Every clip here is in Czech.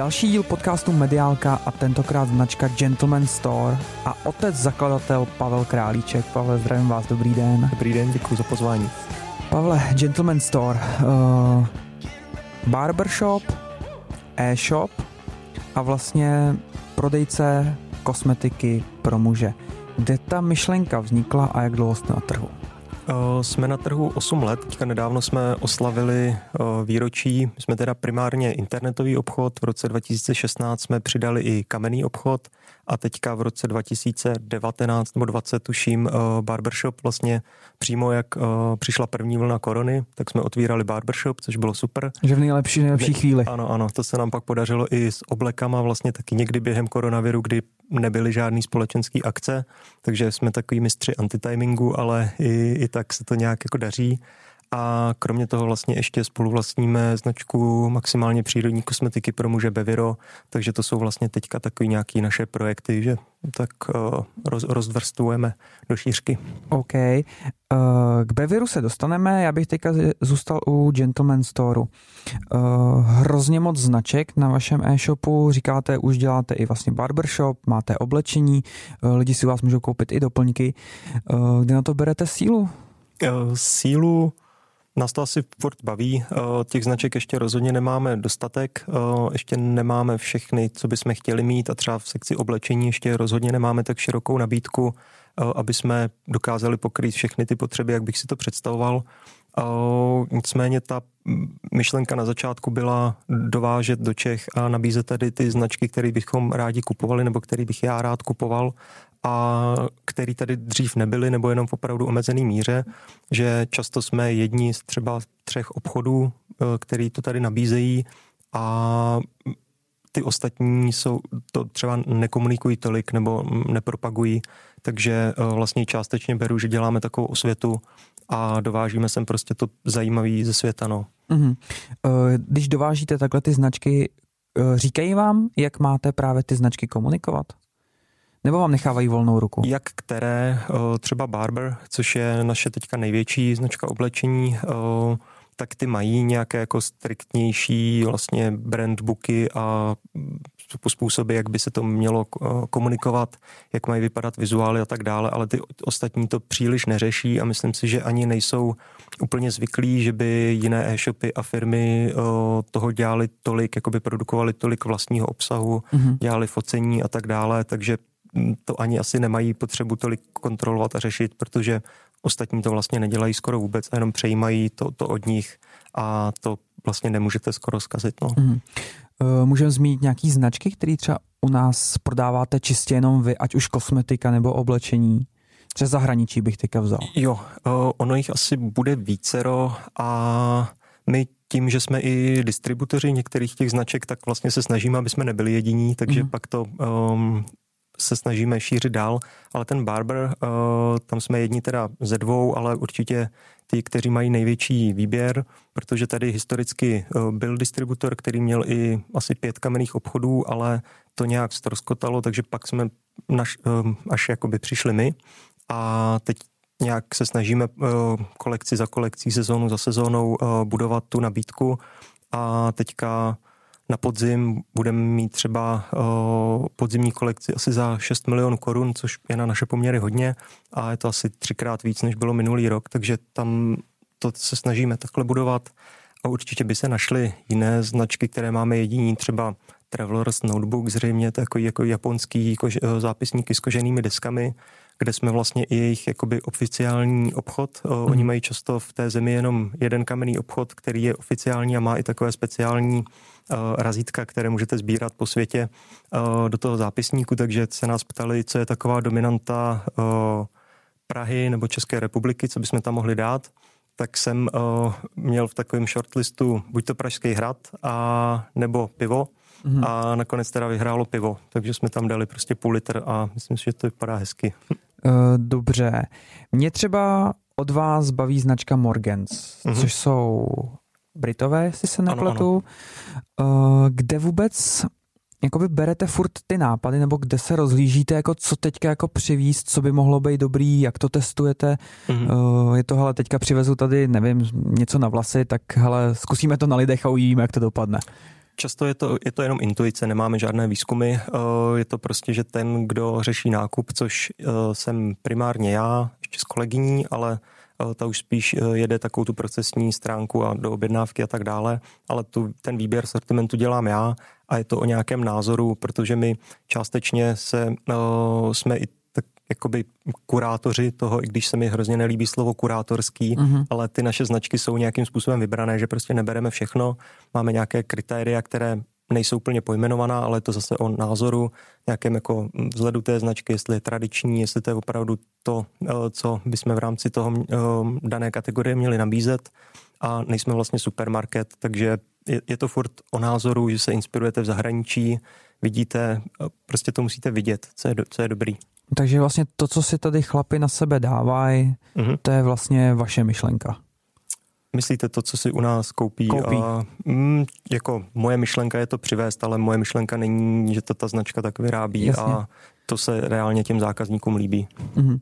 Další díl podcastu Mediálka a tentokrát značka Gentleman Store a otec zakladatel Pavel Králíček. Pavle, zdravím vás, dobrý den. Dobrý den, děkuji za pozvání. Pavle, Gentleman Store, uh, barbershop, e-shop a vlastně prodejce kosmetiky pro muže. Kde ta myšlenka vznikla a jak dlouho jste na trhu? Uh, jsme na trhu 8 let, teďka nedávno jsme oslavili uh, výročí, jsme teda primárně internetový obchod, v roce 2016 jsme přidali i kamenný obchod a teďka v roce 2019 nebo 20 tuším uh, barbershop vlastně přímo jak uh, přišla první vlna korony, tak jsme otvírali barbershop, což bylo super. Že v nejlepší, nejlepší chvíli. Ano, ano, to se nám pak podařilo i s oblekama vlastně taky někdy během koronaviru, kdy nebyly žádný společenský akce, takže jsme takový mistři antitimingu, ale i, i tak se to nějak jako daří. A kromě toho vlastně ještě spoluvlastníme značku maximálně přírodní kosmetiky pro muže Beviro, takže to jsou vlastně teďka takový nějaký naše projekty, že tak uh, roz, rozdvrstvujeme do šířky. OK. Uh, k Beviru se dostaneme, já bych teďka zůstal u Gentleman Store. Uh, hrozně moc značek na vašem e-shopu, říkáte, už děláte i vlastně barbershop, máte oblečení, uh, lidi si vás můžou koupit i doplňky. Uh, kde na to berete sílu? Sílu Nás to asi furt baví. Eh, těch značek ještě rozhodně nemáme dostatek. Eh, ještě nemáme všechny, co bychom chtěli mít a třeba v sekci oblečení ještě rozhodně nemáme tak širokou nabídku, eh, aby jsme dokázali pokrýt všechny ty potřeby, jak bych si to představoval. Nicméně ta myšlenka na začátku byla dovážet do Čech a nabízet tady ty značky, které bychom rádi kupovali nebo které bych já rád kupoval a který tady dřív nebyly nebo jenom v opravdu omezený míře, že často jsme jedni z třeba třech obchodů, eh, který to tady nabízejí a ty ostatní jsou to třeba nekomunikují tolik nebo nepropagují, takže eh, vlastně částečně beru, že děláme takovou osvětu a dovážíme sem prostě to zajímavý ze světa. No. Mm-hmm. Když dovážíte takhle ty značky, říkají vám, jak máte právě ty značky komunikovat? Nebo vám nechávají volnou ruku? Jak které, třeba Barber, což je naše teďka největší značka oblečení, tak ty mají nějaké jako striktnější vlastně brandbooky a způsoby, jak by se to mělo komunikovat, jak mají vypadat vizuály a tak dále, ale ty ostatní to příliš neřeší a myslím si, že ani nejsou úplně zvyklí, že by jiné e-shopy a firmy toho dělali tolik, jako by produkovali tolik vlastního obsahu, mm-hmm. dělali focení a tak dále, takže to ani asi nemají potřebu tolik kontrolovat a řešit, protože ostatní to vlastně nedělají skoro vůbec a jenom přejímají to, to od nich a to vlastně nemůžete skoro zkazit. No. Mm. Můžeme zmínit nějaký značky, které třeba u nás prodáváte čistě jenom vy, ať už kosmetika nebo oblečení? Třeba zahraničí bych teďka vzal. Jo, e, ono jich asi bude vícero a my tím, že jsme i distributoři některých těch značek, tak vlastně se snažíme, aby jsme nebyli jediní, takže mm. pak to um, se snažíme šířit dál, ale ten Barber, uh, tam jsme jedni teda ze dvou, ale určitě ty, kteří mají největší výběr, protože tady historicky uh, byl distributor, který měl i asi pět kamenných obchodů, ale to nějak stroskotalo, takže pak jsme naš, uh, až jakoby přišli my. A teď nějak se snažíme kolekci za kolekcí, sezónu za sezónou budovat tu nabídku. A teďka na podzim budeme mít třeba uh, podzimní kolekci asi za 6 milionů korun, což je na naše poměry hodně a je to asi třikrát víc, než bylo minulý rok, takže tam to se snažíme takhle budovat a určitě by se našly jiné značky, které máme jediní, třeba Traveler's Notebook, zřejmě takový jako japonský kož, eh, zápisníky s koženými deskami, kde jsme vlastně i jejich jakoby oficiální obchod. Mm. Oni mají často v té zemi jenom jeden kamenný obchod, který je oficiální a má i takové speciální uh, razítka, které můžete sbírat po světě uh, do toho zápisníku, takže se nás ptali, co je taková dominanta uh, Prahy nebo České republiky, co bychom tam mohli dát tak jsem uh, měl v takovém shortlistu buď to Pražský hrad a nebo pivo mm-hmm. a nakonec teda vyhrálo pivo, takže jsme tam dali prostě půl litr a myslím si, že to vypadá hezky. Uh, dobře. Mě třeba od vás baví značka Morgans, mm-hmm. což jsou Britové, jestli se nepletu. Ano, ano. Uh, kde vůbec jakoby berete furt ty nápady, nebo kde se rozhlížíte, jako co teďka jako přivíst, co by mohlo být dobrý, jak to testujete. Mm-hmm. Je to, hele, teďka přivezu tady, nevím, něco na vlasy, tak hele, zkusíme to na lidech a uvidíme, jak to dopadne. Často je to, je to jenom intuice, nemáme žádné výzkumy. Eh, je to prostě, že ten, kdo řeší nákup, což eh, jsem primárně já, ještě s kolegyní, ale eh, ta už spíš jede takovou tu procesní stránku a do objednávky a tak dále, ale tu, ten výběr sortimentu dělám já a je to o nějakém názoru, protože my částečně se, jsme i jakoby kurátoři toho, i když se mi hrozně nelíbí slovo kurátorský, uh-huh. ale ty naše značky jsou nějakým způsobem vybrané, že prostě nebereme všechno, máme nějaké kritéria, které nejsou úplně pojmenovaná, ale je to zase o názoru, nějakém jako vzhledu té značky, jestli je tradiční, jestli to je opravdu to, eh, co bychom v rámci toho eh, dané kategorie měli nabízet a nejsme vlastně supermarket, takže je, je to furt o názoru, že se inspirujete v zahraničí, vidíte, eh, prostě to musíte vidět, co je, co je dobrý. Takže vlastně to, co si tady chlapi na sebe dávají, mm-hmm. to je vlastně vaše myšlenka. Myslíte to, co si u nás koupí? koupí. A, mm, jako moje myšlenka je to přivést, ale moje myšlenka není, že to ta značka tak vyrábí Jasně. a to se reálně těm zákazníkům líbí. Mm-hmm.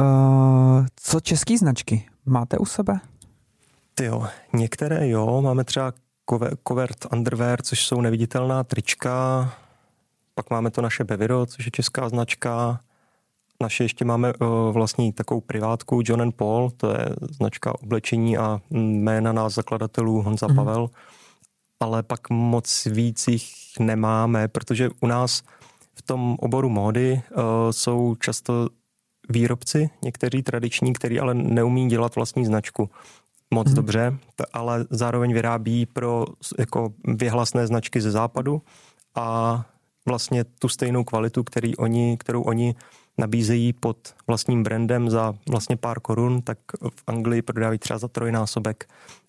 Uh, co české značky? Máte u sebe? Ty jo, některé jo, máme třeba Covert Underwear, což jsou neviditelná trička, pak máme to naše Beviro, což je česká značka. Naše ještě máme uh, vlastní takovou privátku John and Paul, to je značka oblečení a jména nás zakladatelů Honza mm-hmm. Pavel. Ale pak moc víc jich nemáme, protože u nás v tom oboru módy uh, jsou často výrobci, někteří tradiční, kteří ale neumí dělat vlastní značku moc mm-hmm. dobře, ale zároveň vyrábí pro jako vyhlasné značky ze západu a vlastně tu stejnou kvalitu, který oni, kterou oni nabízejí pod vlastním brandem za vlastně pár korun, tak v Anglii prodávají třeba za trojnásobek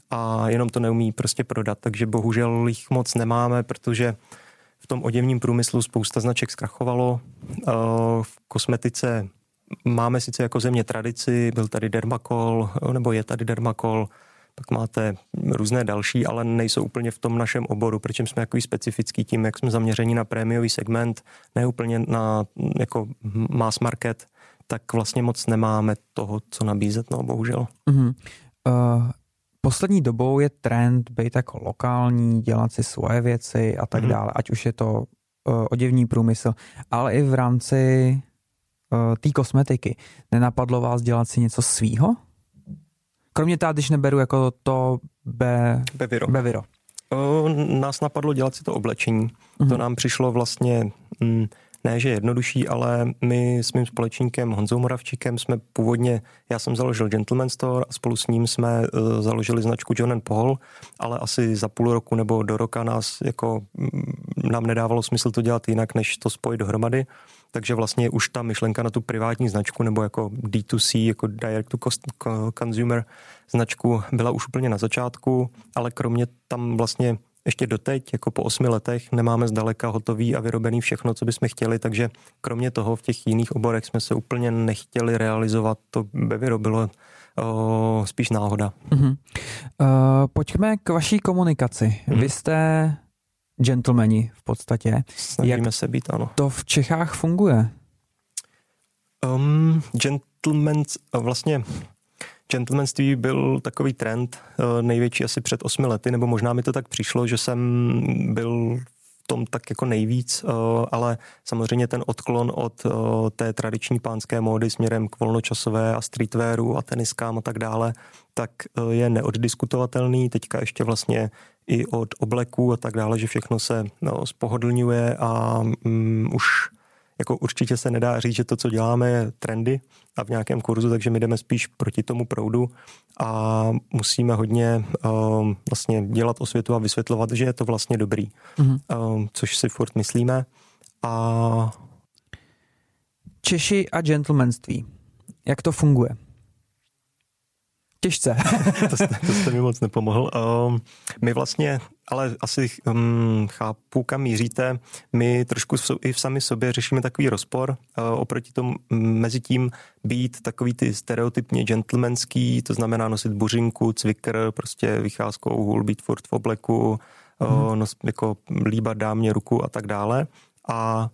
a jenom to neumí prostě prodat, takže bohužel jich moc nemáme, protože v tom oděvním průmyslu spousta značek zkrachovalo. Eh, v kosmetice máme sice jako země tradici, byl tady Dermacol, nebo je tady Dermacol, pak máte různé další, ale nejsou úplně v tom našem oboru, protože jsme takový specifický tím, jak jsme zaměření na prémiový segment, ne úplně na jako mass market, tak vlastně moc nemáme toho, co nabízet, no bohužel. Mm-hmm. Uh, poslední dobou je trend být jako lokální, dělat si svoje věci a tak mm-hmm. dále, ať už je to uh, oděvní průmysl, ale i v rámci uh, té kosmetiky. Nenapadlo vás dělat si něco svýho? Kromě toho, když neberu jako to be... Beviro. Beviro. O, nás napadlo dělat si to oblečení. Mm-hmm. To mhm. nám přišlo vlastně, mm, ne že jednodušší, ale my s mým společníkem Honzou Moravčíkem jsme původně, já jsem založil Gentleman Store a spolu s ním jsme uh, založili značku John and Paul, ale asi za půl roku nebo do roka nás jako mm, nám nedávalo smysl to dělat jinak, než to spojit dohromady takže vlastně už ta myšlenka na tu privátní značku nebo jako D2C, jako direct to consumer značku byla už úplně na začátku, ale kromě tam vlastně ještě doteď, jako po osmi letech, nemáme zdaleka hotový a vyrobený všechno, co bychom chtěli, takže kromě toho v těch jiných oborech jsme se úplně nechtěli realizovat. To by vyrobilo o, spíš náhoda. Uh-huh. Uh, pojďme k vaší komunikaci. Uh-huh. Vy jste gentlemani v podstatě. Snažíme Jak se být, ano. to v Čechách funguje? Um, gentleman, vlastně gentlemanství byl takový trend, uh, největší asi před osmi lety, nebo možná mi to tak přišlo, že jsem byl v tom tak jako nejvíc, uh, ale samozřejmě ten odklon od uh, té tradiční pánské módy směrem k volnočasové a streetwearu a teniskám a tak dále, tak je neoddiskutovatelný. Teďka ještě vlastně i od obleků a tak dále, že všechno se no, spohodlňuje a mm, už jako určitě se nedá říct, že to, co děláme, je trendy a v nějakém kurzu, takže my jdeme spíš proti tomu proudu a musíme hodně uh, vlastně dělat osvětu a vysvětlovat, že je to vlastně dobrý, mm-hmm. uh, což si furt myslíme. A... Češi a gentlemanství. Jak to funguje? Těžce. to, jste, to jste mi moc nepomohl. Um, my vlastně, ale asi um, chápu, kam míříte. My trošku v, i v sami sobě řešíme takový rozpor uh, oproti tomu mezi tím být takový ty stereotypně gentlemanský, to znamená nosit buřinku, cvikr, prostě vycházkou hůl, být furt v obleku, hmm. uh, nos, jako líbat dámě ruku a tak dále. A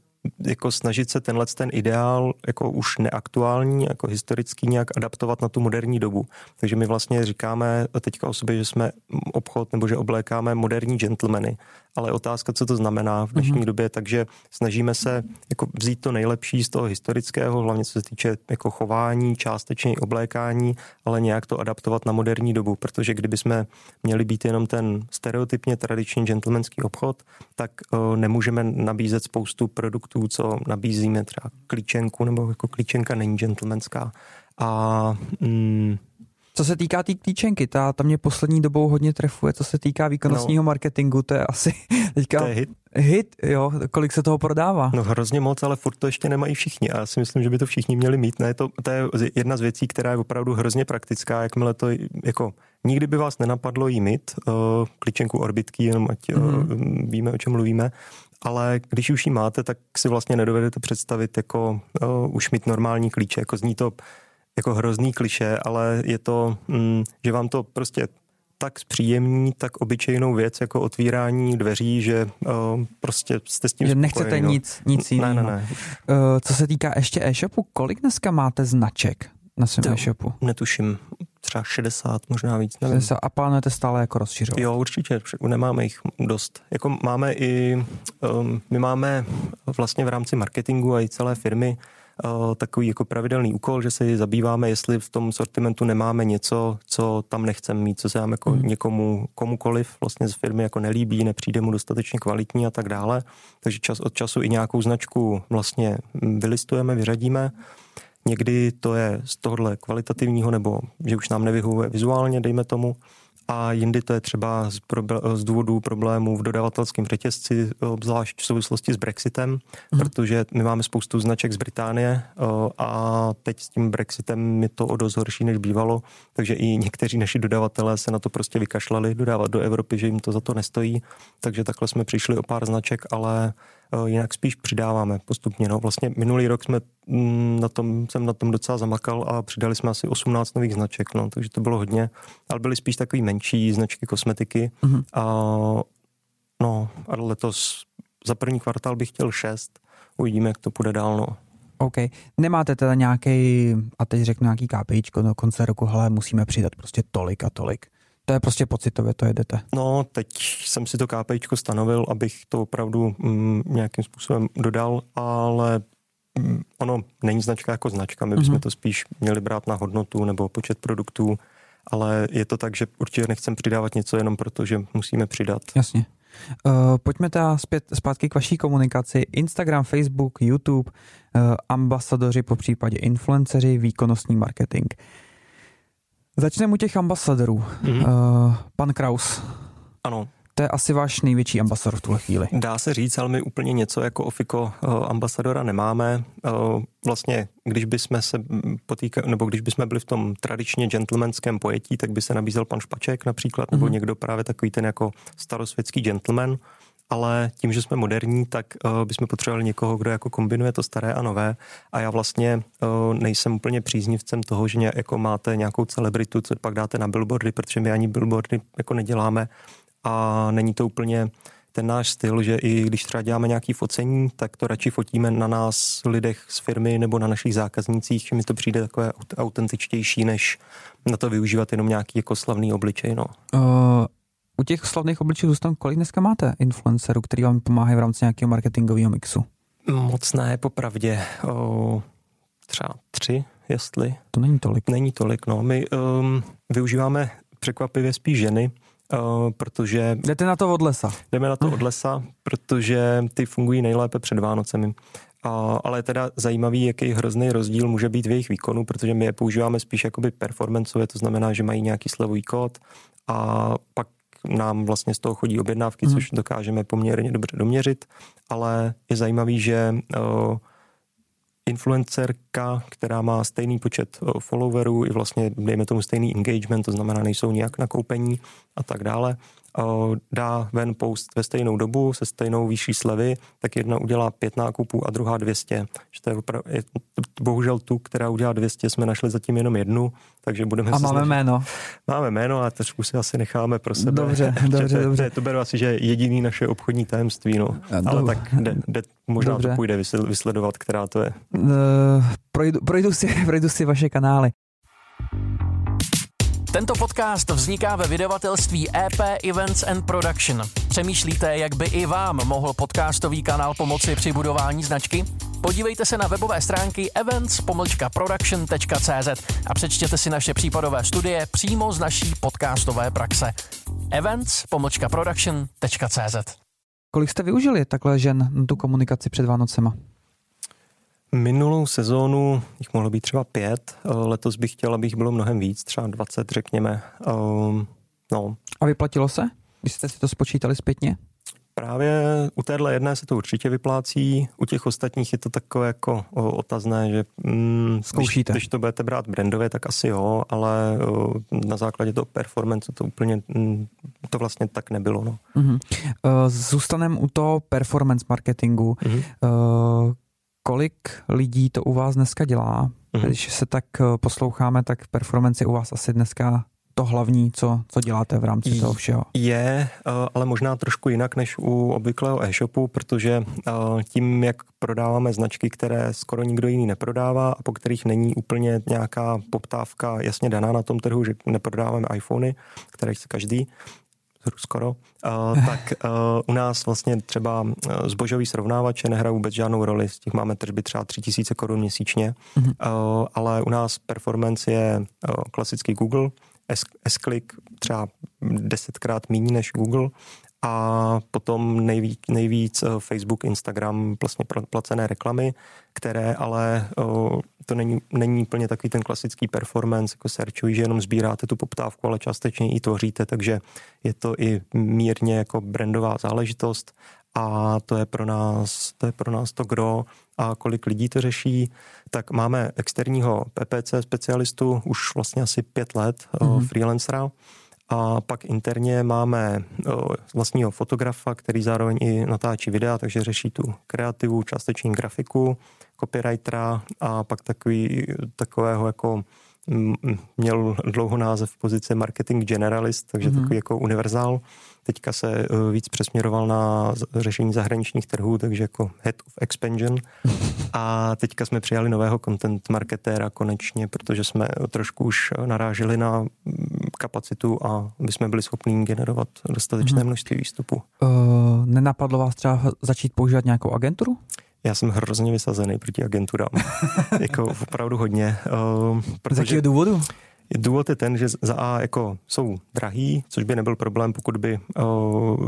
jako snažit se tenhle ten ideál jako už neaktuální, jako historický nějak adaptovat na tu moderní dobu. Takže my vlastně říkáme teďka o sobě, že jsme obchod nebo že oblékáme moderní gentlemany ale otázka, co to znamená v dnešní mm-hmm. době, takže snažíme se jako vzít to nejlepší z toho historického, hlavně co se týče jako chování, částečně oblékání, ale nějak to adaptovat na moderní dobu, protože kdyby jsme měli být jenom ten stereotypně tradiční gentlemanský obchod, tak uh, nemůžeme nabízet spoustu produktů, co nabízíme třeba klíčenku, nebo jako klíčenka není gentlemanská. A mm, co se týká té tý klíčenky, ta, ta mě poslední dobou hodně trefuje, co se týká výkonnostního no. marketingu, to je asi teďka to je hit. hit, jo, kolik se toho prodává. No hrozně moc, ale furt to ještě nemají všichni a já si myslím, že by to všichni měli mít. Ne, to, to je jedna z věcí, která je opravdu hrozně praktická, jakmile to jako nikdy by vás nenapadlo jí mít, uh, klíčenku orbitky, jenom ať mm-hmm. víme, o čem mluvíme, ale když už ji máte, tak si vlastně nedovedete představit jako uh, už mít normální klíče, jako zní to jako hrozný kliše, ale je to, mm, že vám to prostě tak zpříjemní, tak obyčejnou věc jako otvírání dveří, že uh, prostě jste s tím Že nechcete no. nic, nic jiného. Ne, ne, ne. Uh, co se týká ještě e-shopu, kolik dneska máte značek na svém e-shopu? Netuším, třeba 60, možná víc, nevím. 60 a plánujete stále jako rozšiřovat? Jo, určitě, nemáme jich dost. Jako máme i, um, my máme vlastně v rámci marketingu a i celé firmy Eh, takový jako pravidelný úkol, že se zabýváme, jestli v tom sortimentu nemáme něco, co tam nechceme mít, co se nám jako hmm. někomu, komukoliv vlastně z firmy jako nelíbí, nepřijde mu dostatečně kvalitní a tak dále. Takže čas od času i nějakou značku vlastně vylistujeme, vyřadíme. Někdy to je z tohohle kvalitativního, nebo že už nám nevyhovuje vizuálně, dejme tomu a jindy to je třeba z, z důvodu problémů v dodavatelském řetězci, obzvlášť v souvislosti s Brexitem, mm. protože my máme spoustu značek z Británie a teď s tím Brexitem je to o dost horší, než bývalo, takže i někteří naši dodavatelé se na to prostě vykašlali dodávat do Evropy, že jim to za to nestojí, takže takhle jsme přišli o pár značek, ale jinak spíš přidáváme postupně. No. Vlastně minulý rok jsme mm, na tom, jsem na tom docela zamakal a přidali jsme asi 18 nových značek, no, takže to bylo hodně, ale byly spíš takový menší značky kosmetiky mm-hmm. a no, a letos za první kvartál bych chtěl 6, uvidíme, jak to půjde dál, no. OK. Nemáte teda nějaký, a teď řeknu nějaký KPIčko do konce roku, hele, musíme přidat prostě tolik a tolik. To je prostě pocitově, to jedete. No, teď jsem si to KPIčko stanovil, abych to opravdu mm, nějakým způsobem dodal, ale mm, ono není značka jako značka, my bychom mm-hmm. to spíš měli brát na hodnotu nebo počet produktů, ale je to tak, že určitě nechcem přidávat něco jenom proto, že musíme přidat. Jasně. Uh, pojďme teda zpět, zpátky k vaší komunikaci. Instagram, Facebook, YouTube, uh, ambasadoři, po případě influenceři, výkonnostní marketing. Uh, Začneme u těch ambasadorů. Mm-hmm. Uh, pan Kraus. Ano. To je asi váš největší ambasador v tuhle chvíli. Dá se říct, ale my úplně něco jako Ofiko uh, ambasadora nemáme. Uh, vlastně, když bychom se potýkali, nebo když bychom byli v tom tradičně gentlemanském pojetí, tak by se nabízel pan Špaček například, nebo mm-hmm. někdo právě takový ten jako starosvětský gentleman ale tím, že jsme moderní, tak uh, bychom potřebovali někoho, kdo jako kombinuje to staré a nové. A já vlastně uh, nejsem úplně příznivcem toho, že ně, jako máte nějakou celebritu, co pak dáte na billboardy, protože my ani billboardy jako neděláme a není to úplně ten náš styl, že i když třeba děláme nějaký focení, tak to radši fotíme na nás lidech z firmy nebo na našich zákaznících, že mi to přijde takové autentičtější, než na to využívat jenom nějaký jako slavný obličej. No. Uh, u těch slavných obličejů zůstan, kolik dneska máte influencerů, který vám pomáhají v rámci nějakého marketingového mixu? Moc ne, popravdě. O, třeba tři, jestli. To není tolik. Není tolik, no. My um, využíváme překvapivě spíš ženy, Uh, protože... Jdete na to od lesa. Jdeme na to od lesa, protože ty fungují nejlépe před Vánocemi. Uh, ale teda zajímavý, jaký hrozný rozdíl může být v jejich výkonu, protože my je používáme spíš jakoby performanceově, to znamená, že mají nějaký slevový kód a pak nám vlastně z toho chodí objednávky, mm. což dokážeme poměrně dobře doměřit, ale je zajímavý, že uh, influencerka, která má stejný počet followerů i vlastně, dejme tomu, stejný engagement, to znamená, nejsou nijak na koupení a tak dále, dá ven post ve stejnou dobu se stejnou výšší slevy, tak jedna udělá pět nákupů a druhá 200. Že to je, oprav, je bohužel tu, která udělá 200, jsme našli zatím jenom jednu, takže budeme A máme snažit. jméno. Máme jméno a trošku si asi necháme pro sebe. Dobře, dobře, to, dobře. To beru asi, že jediný naše obchodní tajemství, no. Ale tak de, de, možná dobře. to půjde vysledovat, která to je. Uh, projdu, projdu, si, projdu si vaše kanály. Tento podcast vzniká ve vydavatelství EP Events and Production. Přemýšlíte, jak by i vám mohl podcastový kanál pomoci při budování značky? Podívejte se na webové stránky events-production.cz a přečtěte si naše případové studie přímo z naší podcastové praxe. events-production.cz Kolik jste využili takhle žen tu komunikaci před Vánocema? Minulou sezónu jich mohlo být třeba pět, eh, letos bych chtěl, abych bylo mnohem víc, třeba 20 řekněme. Um, no. A vyplatilo se, když jste si to spočítali zpětně? Právě u téhle jedné se to určitě vyplácí, u těch ostatních je to takové jako otazné, že mm, Zkoušíte. Když, když to budete brát brandově, tak asi jo, ale o, na základě toho performance to úplně, mm, to vlastně tak nebylo. No. Uh-huh. Zůstanem u toho performance marketingu. Uh-huh. Uh, kolik lidí to u vás dneska dělá? Mm-hmm. Když se tak eh, posloucháme, tak performance je u vás asi dneska to hlavní, co, co děláte v rámci toho všeho? Je, eh, ale možná trošku jinak než u obvyklého e-shopu, protože eh, tím, jak prodáváme značky, které skoro nikdo jiný neprodává a po kterých není úplně nějaká poptávka jasně daná na tom trhu, že neprodáváme iPhony, které chce každý, skoro, uh, tak uh, u nás vlastně třeba zbožový srovnávače nehrají vůbec žádnou roli, z těch máme tržby třeba 3000 korun měsíčně, uh, ale u nás performance je uh, klasický Google, S-Click třeba desetkrát méně než Google a potom nejvíc, nejvíc Facebook, Instagram, vlastně placené reklamy, které ale to není, není plně takový ten klasický performance, jako searchují, že jenom sbíráte tu poptávku, ale částečně i tvoříte, takže je to i mírně jako brandová záležitost a to je pro nás to, je pro nás to gro a kolik lidí to řeší, tak máme externího PPC specialistu už vlastně asi pět let, mm-hmm. freelancera, a pak interně máme vlastního fotografa, který zároveň i natáčí videa, takže řeší tu kreativu, částečně grafiku, copywritera a pak takový, takového jako měl dlouho název v pozici marketing generalist, takže mm-hmm. takový jako univerzál. Teďka se eh, víc přesměroval na řešení zahraničních trhů, takže jako head of expansion. A teďka jsme přijali nového content marketéra konečně, protože jsme trošku už naráželi na mm, kapacitu a my jsme byli schopni generovat dostatečné mm-hmm. množství výstupů. Uh, nenapadlo vás třeba začít používat nějakou agenturu? Já jsem hrozně vysazený proti agenturám. jako opravdu hodně. Uh, protože... Z jakého důvodu? Důvod je ten, že za A jako jsou drahý, což by nebyl problém, pokud by uh,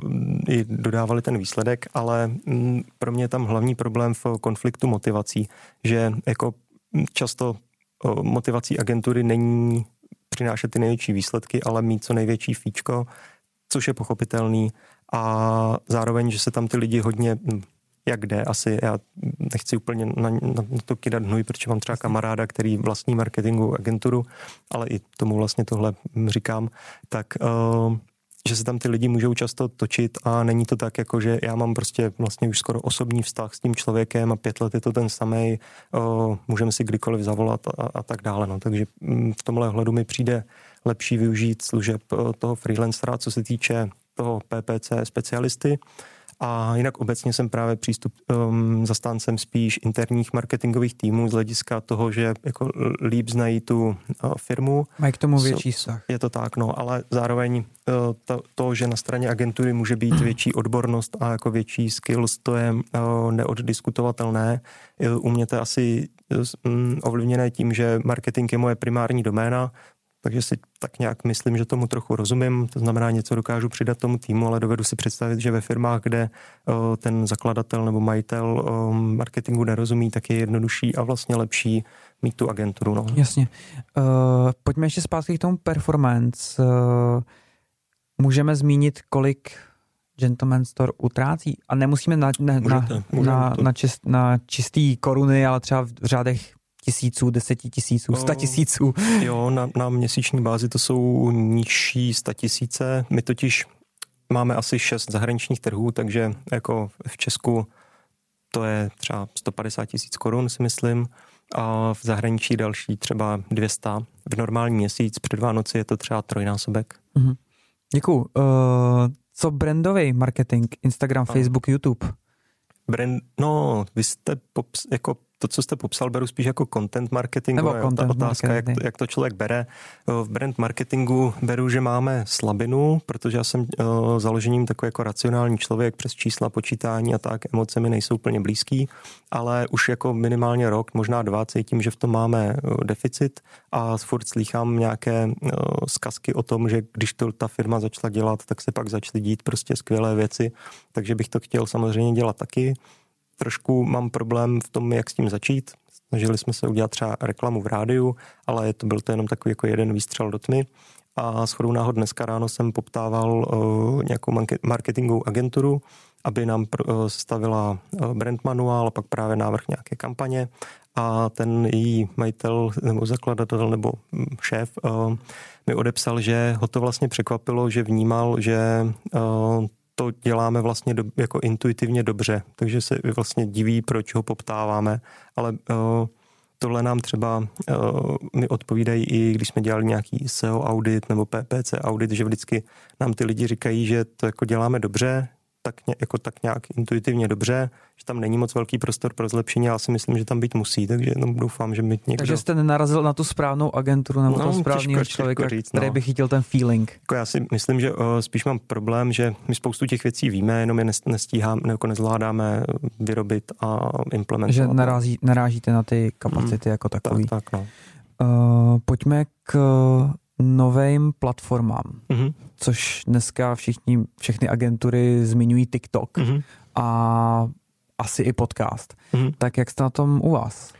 i dodávali ten výsledek, ale um, pro mě je tam hlavní problém v konfliktu motivací, že jako často uh, motivací agentury není přinášet ty největší výsledky, ale mít co největší fíčko, což je pochopitelný a zároveň, že se tam ty lidi hodně jak jde asi. Já nechci úplně na, na to kydat hnůj, protože mám třeba kamaráda, který vlastní marketingu agenturu, ale i tomu vlastně tohle říkám, tak uh, že se tam ty lidi můžou často točit a není to tak, jako že já mám prostě vlastně už skoro osobní vztah s tím člověkem a pět let je to ten samý, uh, můžeme si kdykoliv zavolat a, a tak dále. No. Takže mm, v tomhle hledu mi přijde lepší využít služeb uh, toho freelancera, co se týče toho PPC specialisty. A jinak obecně jsem právě přístup um, zastáncem spíš interních marketingových týmů z hlediska toho, že jako líp znají tu uh, firmu. Mají k tomu větší vztah. Je to tak, no, ale zároveň uh, to, to, že na straně agentury může být větší odbornost a jako větší skills, to je uh, neoddiskutovatelné. U mě to asi um, ovlivněné tím, že marketing je moje primární doména, takže si tak nějak myslím, že tomu trochu rozumím, to znamená něco dokážu přidat tomu týmu, ale dovedu si představit, že ve firmách, kde ten zakladatel nebo majitel marketingu nerozumí, tak je jednodušší a vlastně lepší mít tu agenturu. No. Jasně. Uh, pojďme ještě zpátky k tomu performance. Uh, můžeme zmínit, kolik Gentleman Store utrácí a nemusíme na, ne, můžete, na, můžete na, na, čist, na čistý koruny, ale třeba v řádech tisíců, deseti tisíců, sta tisíců. Jo, na, na měsíční bázi to jsou nižší sta tisíce. My totiž máme asi šest zahraničních trhů, takže jako v Česku to je třeba 150 tisíc korun, si myslím, a v zahraničí další třeba 200. V normální měsíc před Vánoci je to třeba trojnásobek. Mm-hmm. Děkuju. Uh, co brandový marketing? Instagram, Facebook, YouTube? Brand, no, vy jste pops, jako to, co jste popsal, beru spíš jako content marketing. Nebo content ta otázka, jak to, jak to člověk bere. V brand marketingu beru, že máme slabinu, protože já jsem uh, založením takový jako racionální člověk přes čísla, počítání a tak, emoce mi nejsou úplně blízký, ale už jako minimálně rok, možná dva, cítím, že v tom máme deficit a furt slýchám nějaké uh, zkazky o tom, že když to ta firma začala dělat, tak se pak začaly dít prostě skvělé věci, takže bych to chtěl samozřejmě dělat taky trošku mám problém v tom, jak s tím začít. Snažili jsme se udělat třeba reklamu v rádiu, ale to byl to jenom takový jako jeden výstřel do tmy. A s chodou náhod dneska ráno jsem poptával uh, nějakou marketingovou agenturu, aby nám uh, stavila uh, brand manuál a pak právě návrh nějaké kampaně. A ten její majitel nebo zakladatel nebo hm, šéf uh, mi odepsal, že ho to vlastně překvapilo, že vnímal, že uh, to děláme vlastně do, jako intuitivně dobře, takže se vlastně diví, proč ho poptáváme, ale uh, tohle nám třeba uh, mi odpovídají i když jsme dělali nějaký SEO audit nebo PPC audit, že vždycky nám ty lidi říkají, že to jako děláme dobře, tak, jako tak nějak intuitivně dobře, že tam není moc velký prostor pro zlepšení, já si myslím, že tam být musí, takže jenom doufám, že mi někdo... Takže jste nenarazil na tu správnou agenturu nebo no, toho správného člověka, říct, který no. by chytil ten feeling. Jako já si myslím, že uh, spíš mám problém, že my spoustu těch věcí víme, jenom je nestíháme, jako nezvládáme vyrobit a implementovat. Že narazí, narážíte na ty kapacity hmm, jako takový. Tak, tak no. Uh, pojďme k novým platformám, mm-hmm. Což dneska všichni, všechny agentury zmiňují TikTok mm-hmm. a asi i podcast. Mm-hmm. Tak jak jste na tom u vás?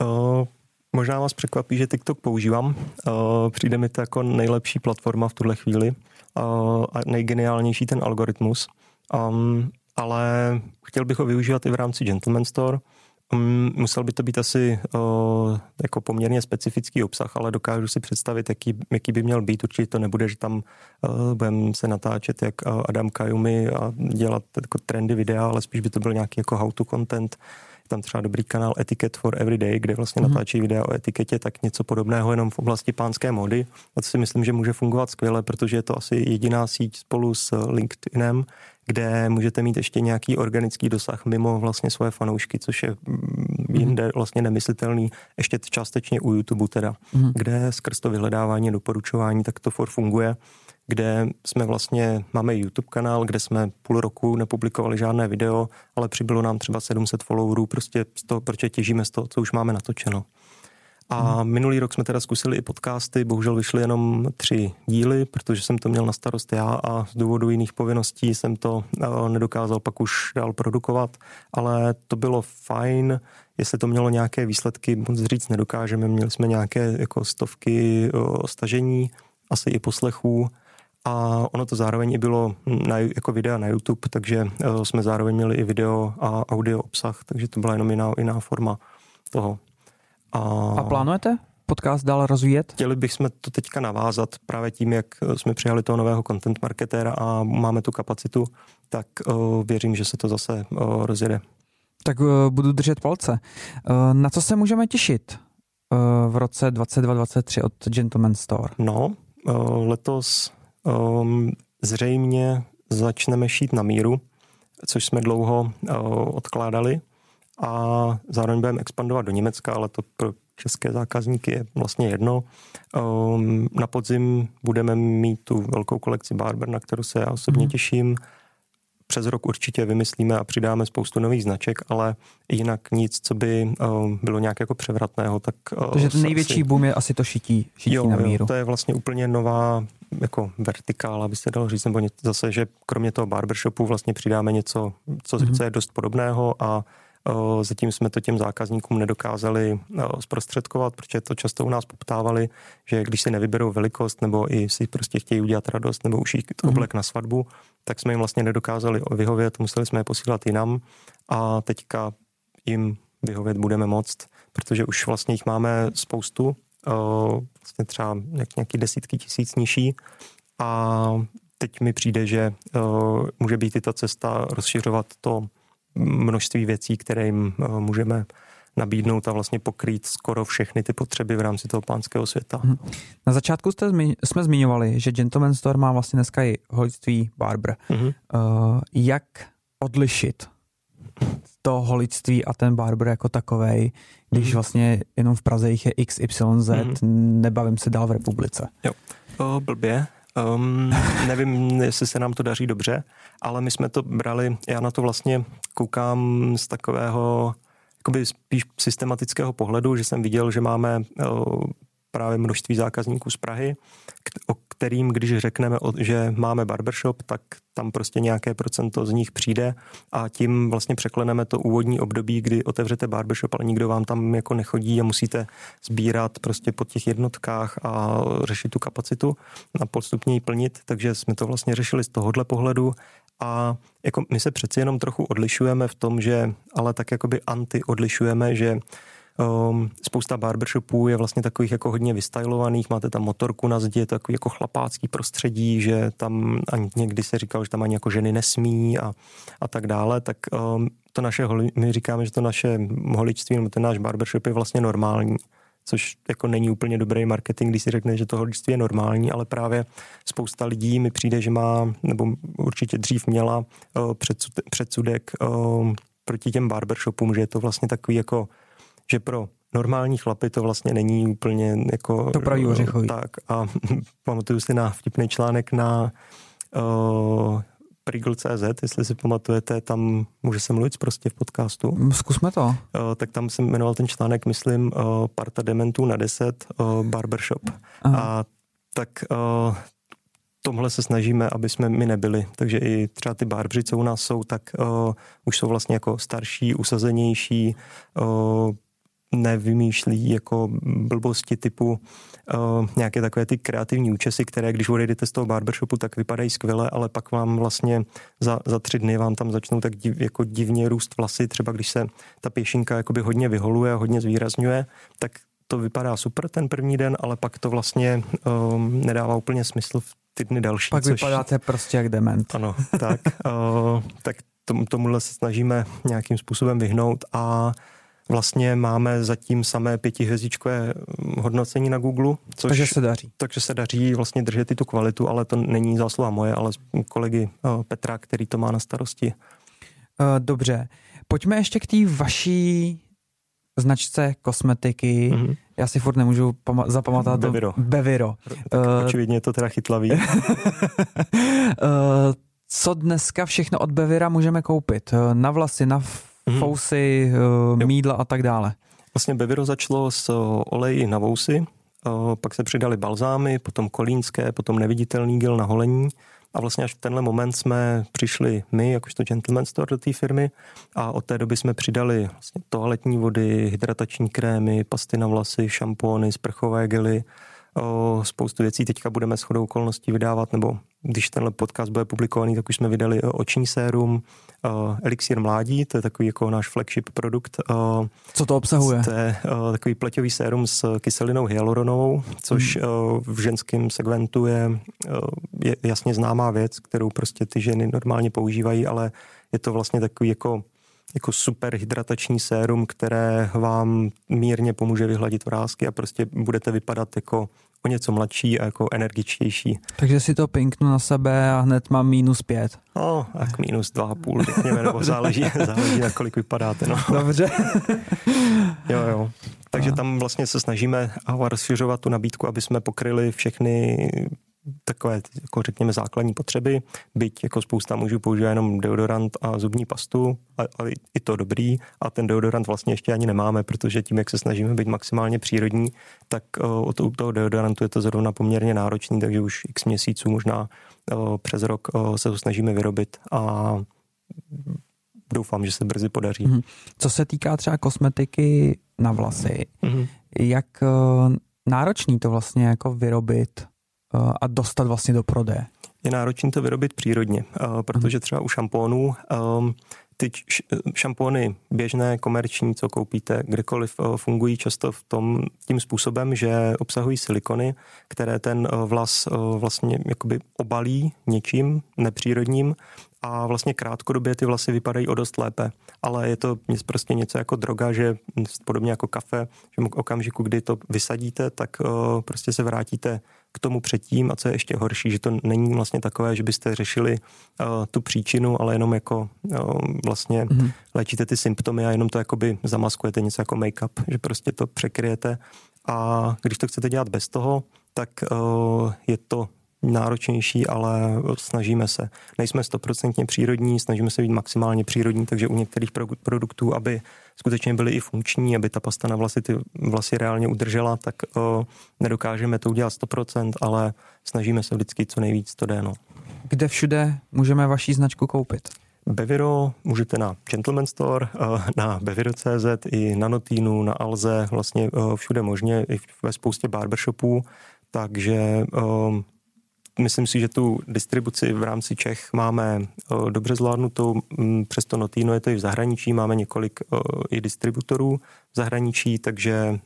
Uh, možná vás překvapí, že TikTok používám. Uh, přijde mi to jako nejlepší platforma v tuhle chvíli uh, a nejgeniálnější ten algoritmus. Um, ale chtěl bych ho využívat i v rámci Gentleman Store, musel by to být asi uh, jako poměrně specifický obsah, ale dokážu si představit, jaký, jaký by měl být. Určitě to nebude, že tam budeme se natáčet jak Adam Kajumi a dělat jako trendy videa, ale spíš by to byl nějaký jako how-to content. Je tam třeba dobrý kanál Etiquette for Everyday, kde vlastně mm-hmm. natáčí videa o etiketě, tak něco podobného jenom v oblasti pánské mody. A to si myslím, že může fungovat skvěle, protože je to asi jediná síť spolu s LinkedInem, kde můžete mít ještě nějaký organický dosah mimo vlastně svoje fanoušky, což je mm, jinde vlastně nemyslitelný, ještě částečně u YouTube teda, mm. kde skrz to vyhledávání, doporučování, tak to for funguje kde jsme vlastně, máme YouTube kanál, kde jsme půl roku nepublikovali žádné video, ale přibylo nám třeba 700 followerů, prostě z toho, protože těžíme z toho, co už máme natočeno. A hmm. minulý rok jsme teda zkusili i podcasty, bohužel vyšly jenom tři díly, protože jsem to měl na starost já a z důvodu jiných povinností jsem to uh, nedokázal pak už dál produkovat, ale to bylo fajn. Jestli to mělo nějaké výsledky, moc říct nedokážeme. Měli jsme nějaké jako stovky uh, stažení, asi i poslechů. A ono to zároveň i bylo na, jako videa na YouTube, takže uh, jsme zároveň měli i video a audio obsah, takže to byla jenom jiná, jiná forma toho. A, a plánujete podcast dál rozvíjet? Chtěli bychom to teďka navázat právě tím, jak jsme přijali toho nového content marketéra a máme tu kapacitu, tak uh, věřím, že se to zase uh, rozjede. Tak uh, budu držet palce. Uh, na co se můžeme těšit uh, v roce 2023 od Gentleman Store? No, uh, letos um, zřejmě začneme šít na míru, což jsme dlouho uh, odkládali a zároveň budeme expandovat do Německa, ale to pro české zákazníky je vlastně jedno. Um, na podzim budeme mít tu velkou kolekci Barber, na kterou se já osobně mm. těším. Přes rok určitě vymyslíme a přidáme spoustu nových značek, ale jinak nic, co by um, bylo nějak jako převratného. Tak, uh, Takže ten největší asi... boom je asi to šití, šití jo, na míru. Jo, to je vlastně úplně nová jako vertikála, by se dalo říct, nebo zase, že kromě toho barbershopu vlastně přidáme něco, co, mm-hmm. co je dost podobného a Zatím jsme to těm zákazníkům nedokázali zprostředkovat, protože to často u nás poptávali, že když si nevyberou velikost nebo i si prostě chtějí udělat radost nebo ušít mm-hmm. oblek na svatbu, tak jsme jim vlastně nedokázali vyhovět, museli jsme je posílat jinam a teďka jim vyhovět budeme moct, protože už vlastně jich máme spoustu, vlastně třeba nějaký desítky tisíc nižší a teď mi přijde, že může být i ta cesta rozšiřovat to množství věcí, které jim eh, můžeme nabídnout a vlastně pokrýt skoro všechny ty potřeby v rámci toho pánského světa. Mhm. Na začátku jste zmi- jsme zmiňovali, že Gentleman Store má vlastně dneska i hojství Barber. Mm-hmm. Uh, jak odlišit to holictví a ten barber jako takovej, když mm. vlastně jenom v Praze jich je XYZ, mm. nebavím se dál v republice. Jo, o, blbě. Um, nevím, jestli se nám to daří dobře, ale my jsme to brali, já na to vlastně koukám z takového jakoby spíš systematického pohledu, že jsem viděl, že máme právě množství zákazníků z Prahy, o kterým, když řekneme, že máme barbershop, tak tam prostě nějaké procento z nich přijde a tím vlastně překleneme to úvodní období, kdy otevřete barbershop, ale nikdo vám tam jako nechodí a musíte sbírat prostě po těch jednotkách a řešit tu kapacitu a postupně ji plnit, takže jsme to vlastně řešili z tohohle pohledu. A jako my se přeci jenom trochu odlišujeme v tom, že ale tak jakoby anti odlišujeme, že Um, spousta barbershopů je vlastně takových jako hodně vystylovaných, máte tam motorku na zdi, takový jako chlapácký prostředí, že tam ani někdy se říkal, že tam ani jako ženy nesmí a, a tak dále, tak um, to naše, my říkáme, že to naše holičství nebo ten náš barbershop je vlastně normální což jako není úplně dobrý marketing, když si řekne, že to holičství je normální, ale právě spousta lidí mi přijde, že má, nebo určitě dřív měla uh, předsudek uh, proti těm barbershopům, že je to vlastně takový jako že pro normální chlapy to vlastně není úplně jako... To pravý ořechový. Tak a pamatuju si na vtipný článek na uh, Prigl.cz, jestli si pamatujete, tam může se mluvit prostě v podcastu. Mm, zkusme to. Uh, tak tam jsem jmenoval ten článek, myslím, uh, Parta dementů na 10, uh, Barbershop. Aha. A tak uh, tomhle se snažíme, aby jsme my nebyli. Takže i třeba ty barbři, co u nás jsou, tak uh, už jsou vlastně jako starší, usazenější, uh, nevymýšlí jako blbosti typu uh, nějaké takové ty kreativní účesy, které když odejdete z toho barbershopu, tak vypadají skvěle, ale pak vám vlastně za, za tři dny vám tam začnou tak div, jako divně růst vlasy, třeba když se ta pěšinka jakoby hodně vyholuje a hodně zvýrazňuje, tak to vypadá super ten první den, ale pak to vlastně um, nedává úplně smysl v ty dny další. Pak což... vypadáte prostě jak dement. Ano, tak, uh, tak tomu, tomuhle se snažíme nějakým způsobem vyhnout a Vlastně máme zatím samé pětihvězdičkové hodnocení na Google. Což, takže se daří. Takže se daří vlastně držet i tu kvalitu, ale to není zásluha moje, ale kolegy uh, Petra, který to má na starosti. Uh, dobře. Pojďme ještě k té vaší značce kosmetiky. Mm-hmm. Já si furt nemůžu pama- zapamatovat Beviro. to. Beviro. Tak uh, očividně je to teda chytlavý. uh, co dneska všechno od Bevira můžeme koupit? Na vlasy, na mm-hmm. fousy, uh, mídla a tak dále. Vlastně Beviro začalo s oleji na vousy, uh, pak se přidali balzámy, potom kolínské, potom neviditelný gel na holení a vlastně až v tenhle moment jsme přišli my, jakožto Gentleman Store do té firmy a od té doby jsme přidali vlastně toaletní vody, hydratační krémy, pasty na vlasy, šampóny, sprchové gely, o, spoustu věcí teďka budeme shodou okolností vydávat, nebo když tenhle podcast bude publikovaný, tak už jsme vydali oční sérum, uh, Elixir mládí, to je takový jako náš flagship produkt. Uh, Co to obsahuje? To je uh, takový pleťový sérum s kyselinou hyaluronovou, což hmm. uh, v ženském segmentu je, uh, je jasně známá věc, kterou prostě ty ženy normálně používají, ale je to vlastně takový jako jako super hydratační sérum, které vám mírně pomůže vyhladit vrázky a prostě budete vypadat jako o něco mladší a jako energičtější. Takže si to pinknu na sebe a hned mám minus pět. No, tak minus dva a půl, řekněme, nebo záleží, záleží na kolik vypadáte. No. Dobře. jo, jo. Takže tam vlastně se snažíme rozšiřovat tu nabídku, aby jsme pokryli všechny takové, jako řekněme, základní potřeby, byť jako spousta mužů používá jenom deodorant a zubní pastu, ale i to dobrý a ten deodorant vlastně ještě ani nemáme, protože tím, jak se snažíme být maximálně přírodní, tak od toho deodorantu je to zrovna poměrně náročný, takže už x měsíců, možná přes rok se to snažíme vyrobit a doufám, že se brzy podaří. Mhm. Co se týká třeba kosmetiky na vlasy, mm-hmm. jak náročný to vlastně jako vyrobit Eh, a dostat vlastně do prodeje? Je náročné to vyrobit přírodně, eh, protože třeba u šampónů ehm, ty šampóny běžné, komerční, co koupíte kdekoliv, eh, fungují často v tom tím způsobem, že obsahují silikony, které ten vlas vlastně jakoby obalí něčím nepřírodním a vlastně krátkodobě ty vlasy vypadají o dost lépe, ale je to prostě něco jako droga, že podobně jako kafe, že v okamžiku, kdy to vysadíte, tak prostě se vrátíte k tomu předtím a co je ještě horší, že to není vlastně takové, že byste řešili uh, tu příčinu, ale jenom jako uh, vlastně mm-hmm. léčíte ty symptomy a jenom to jakoby zamaskujete něco jako make-up, že prostě to překryjete a když to chcete dělat bez toho, tak uh, je to náročnější, ale snažíme se. Nejsme stoprocentně přírodní, snažíme se být maximálně přírodní, takže u některých produktů, aby skutečně byly i funkční, aby ta pasta na vlasy ty vlasy reálně udržela, tak o, nedokážeme to udělat 100%, ale snažíme se vždycky co nejvíc to jde. No. Kde všude můžeme vaší značku koupit? Beviro můžete na Gentleman Store, na Beviro.cz i na Notínu, na Alze, vlastně všude možně, i ve spoustě barbershopů, takže Myslím si, že tu distribuci v rámci Čech máme dobře zvládnutou. Přesto Notino je to i v zahraničí, máme několik i distributorů v zahraničí, takže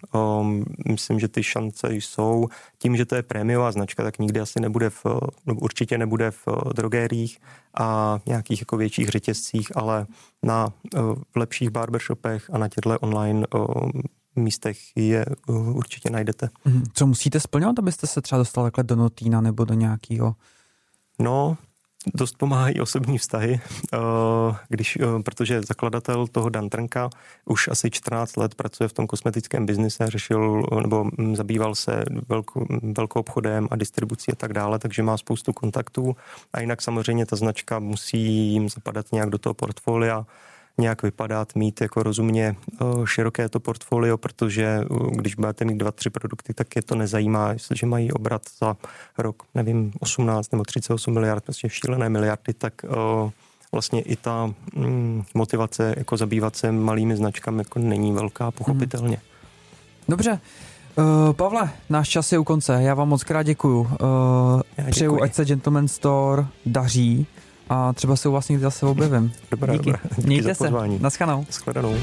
myslím, že ty šance jsou. Tím, že to je prémiová značka, tak nikdy asi nebude v, no určitě nebude v drogériích a nějakých jako větších řetězcích, ale na v lepších barbershopech a na těchto online místech je uh, určitě najdete. Mhm. Co musíte splňovat, abyste se třeba dostal takhle do Notína nebo do nějakého? No, dost pomáhají osobní vztahy, uh, když, uh, protože zakladatel toho Dantrnka už asi 14 let pracuje v tom kosmetickém biznise, řešil nebo mm, zabýval se velkou, velkou obchodem a distribucí a tak dále, takže má spoustu kontaktů a jinak samozřejmě ta značka musí jim zapadat nějak do toho portfolia, nějak vypadat, mít jako rozumně eh, široké to portfolio, protože eh, když budete mít dva, tři produkty, tak je to nezajímá, jestliže mají obrat za rok, nevím, 18 nebo 38 miliard, prostě šílené miliardy, tak eh, vlastně i ta mm, motivace jako zabývat se malými značkami jako není velká, pochopitelně. Hmm. Dobře, Uh, Pavle, náš čas je u konce. Já vám moc krát děkuju. Uh, přeju, ať se Gentleman Store daří a třeba se u vás někdy zase objevím. Dobrá, Díky. dobrá. Díky Mějte se. Naschledanou. Naschledanou.